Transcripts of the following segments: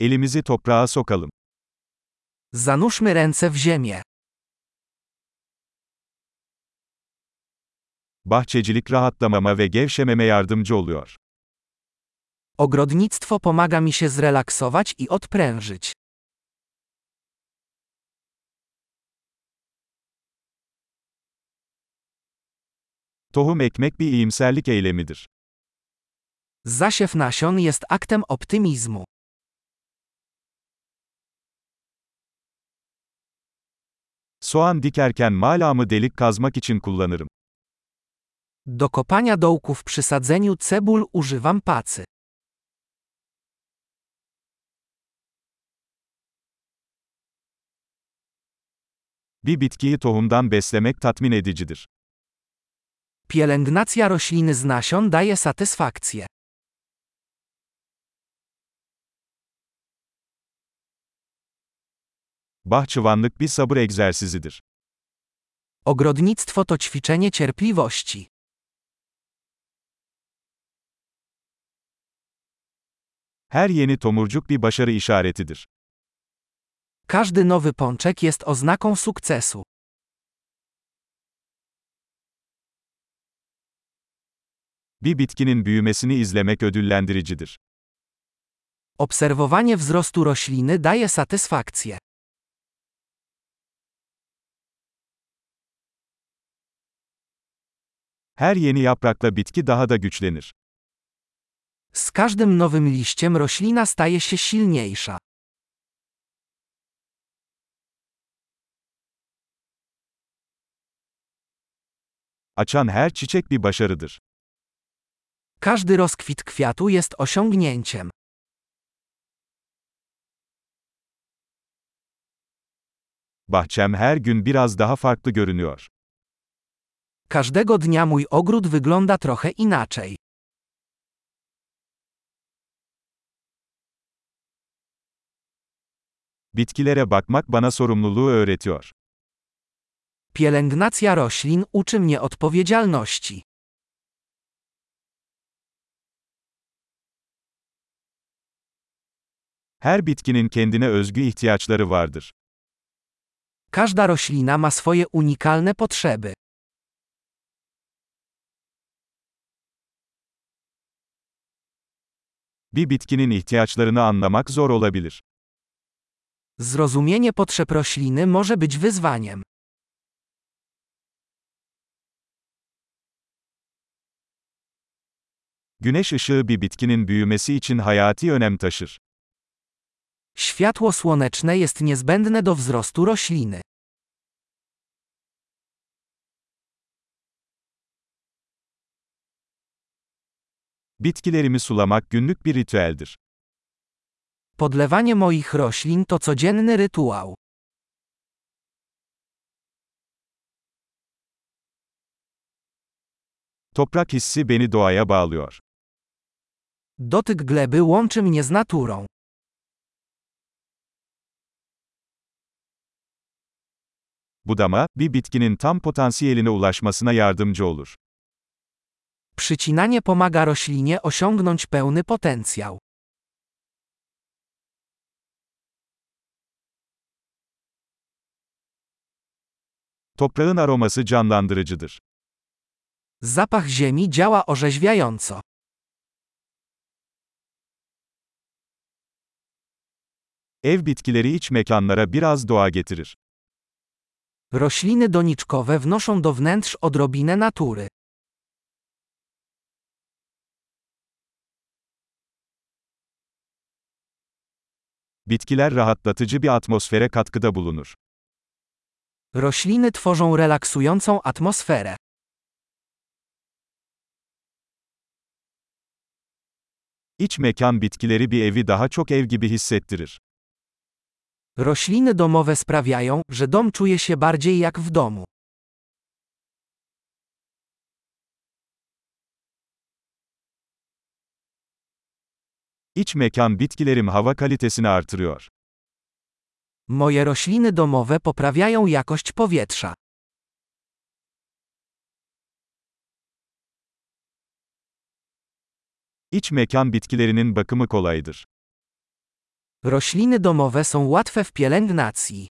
Elimizi toprağa sokalım. Zanurzmy ręce w ziemię. Bahçecilik rahatlamama ve gevşememe yardımcı oluyor. Ogrodnictwo pomaga mi się zrelaksować i odprężyć. Tohum ekmek bir iyimserlik eylemidir. Zasiew nasion jest aktem optymizmu. Soğan dikerken malamı delik kazmak için kullanırım. Do kopania dołków przy sadzeniu cebul używam pacy. Bir bitkiyi tohumdan beslemek tatmin edicidir. Pielęgnacja rośliny z nasion daje satysfakcję. Bahçıvanlık bir sabır egzersizidir. Ogrodnictwo to ćwiczenie cierpliwości. Her yeni tomurcuk bir başarı işaretidir. Każdy nowy pączek jest oznaką sukcesu. Bir bitkinin büyümesini izlemek ödüllendiricidir. Obserwowanie wzrostu rośliny daje satysfakcję. Her yeni yaprakla bitki daha da güçlenir. Z każdym nowym liściem roślina staje się silniejsza. Açan her çiçek bir başarıdır. Każdy rozkwit kwiatu jest osiągnięciem. Bahçem her gün biraz daha farklı görünüyor. Każdego dnia mój ogród wygląda trochę inaczej. Bitkilere bakmak bana sorumluluğu öğretiyor. Pielęgnacja roślin uczy mnie odpowiedzialności. Her bitkinin kendine özgü ihtiyaçları vardır. Każda roślina ma swoje unikalne potrzeby. Bir bitkinin ihtiyaçlarını anlamak zor olabilir. Zrozumienie potrzeb rośliny może być wyzwaniem. Güneş ışığı bir bitkinin büyümesi için hayati önem taşır. Światło słoneczne jest niezbędne do wzrostu rośliny. Bitkilerimi sulamak günlük bir ritüeldir. Podlewanie moich roślin to codzienny rytuał. Toprak hissi beni doğaya bağlıyor. Dotyk gleby łączy mnie z naturą. Budama, bir bitkinin tam potansiyeline ulaşmasına yardımcı olur. Przycinanie pomaga roślinie osiągnąć pełny potencjał. Toprağın aroması canlandırıcıdır. Zapach ziemi działa orzeźwiająco. Ev bitkileri iç mekanlara biraz doğa getirir. Rośliny doniczkowe wnoszą do wnętrz odrobinę natury. Bitkiler rahatlatıcı bir atmosfere katkıda bulunur. Rośliny tworzą relaksującą atmosferę. İç mekan bitkileri bir evi daha çok ev gibi hissettirir. Rośliny domowe sprawiają, że dom czuje się bardziej jak w domu. İç mekan bitkilerim hava kalitesini artırıyor. Moje rośliny domowe poprawiają jakość powietrza. İç mekan bitkilerinin bakımı kolaydır. Rośliny domowe są łatwe w pielęgnacji.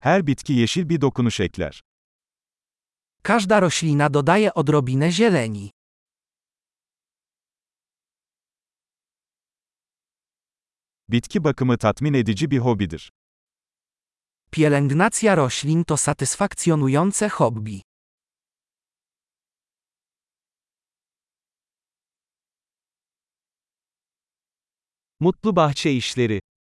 Her bitki yeşil bir dokunuş ekler. Każda roślina dodaje odrobinę zieleni. Bitki bakımı tatmin edici bir hobidir. Pielęgnacja roślin to satysfakcjonujące hobby. Mutlu bahçe işleri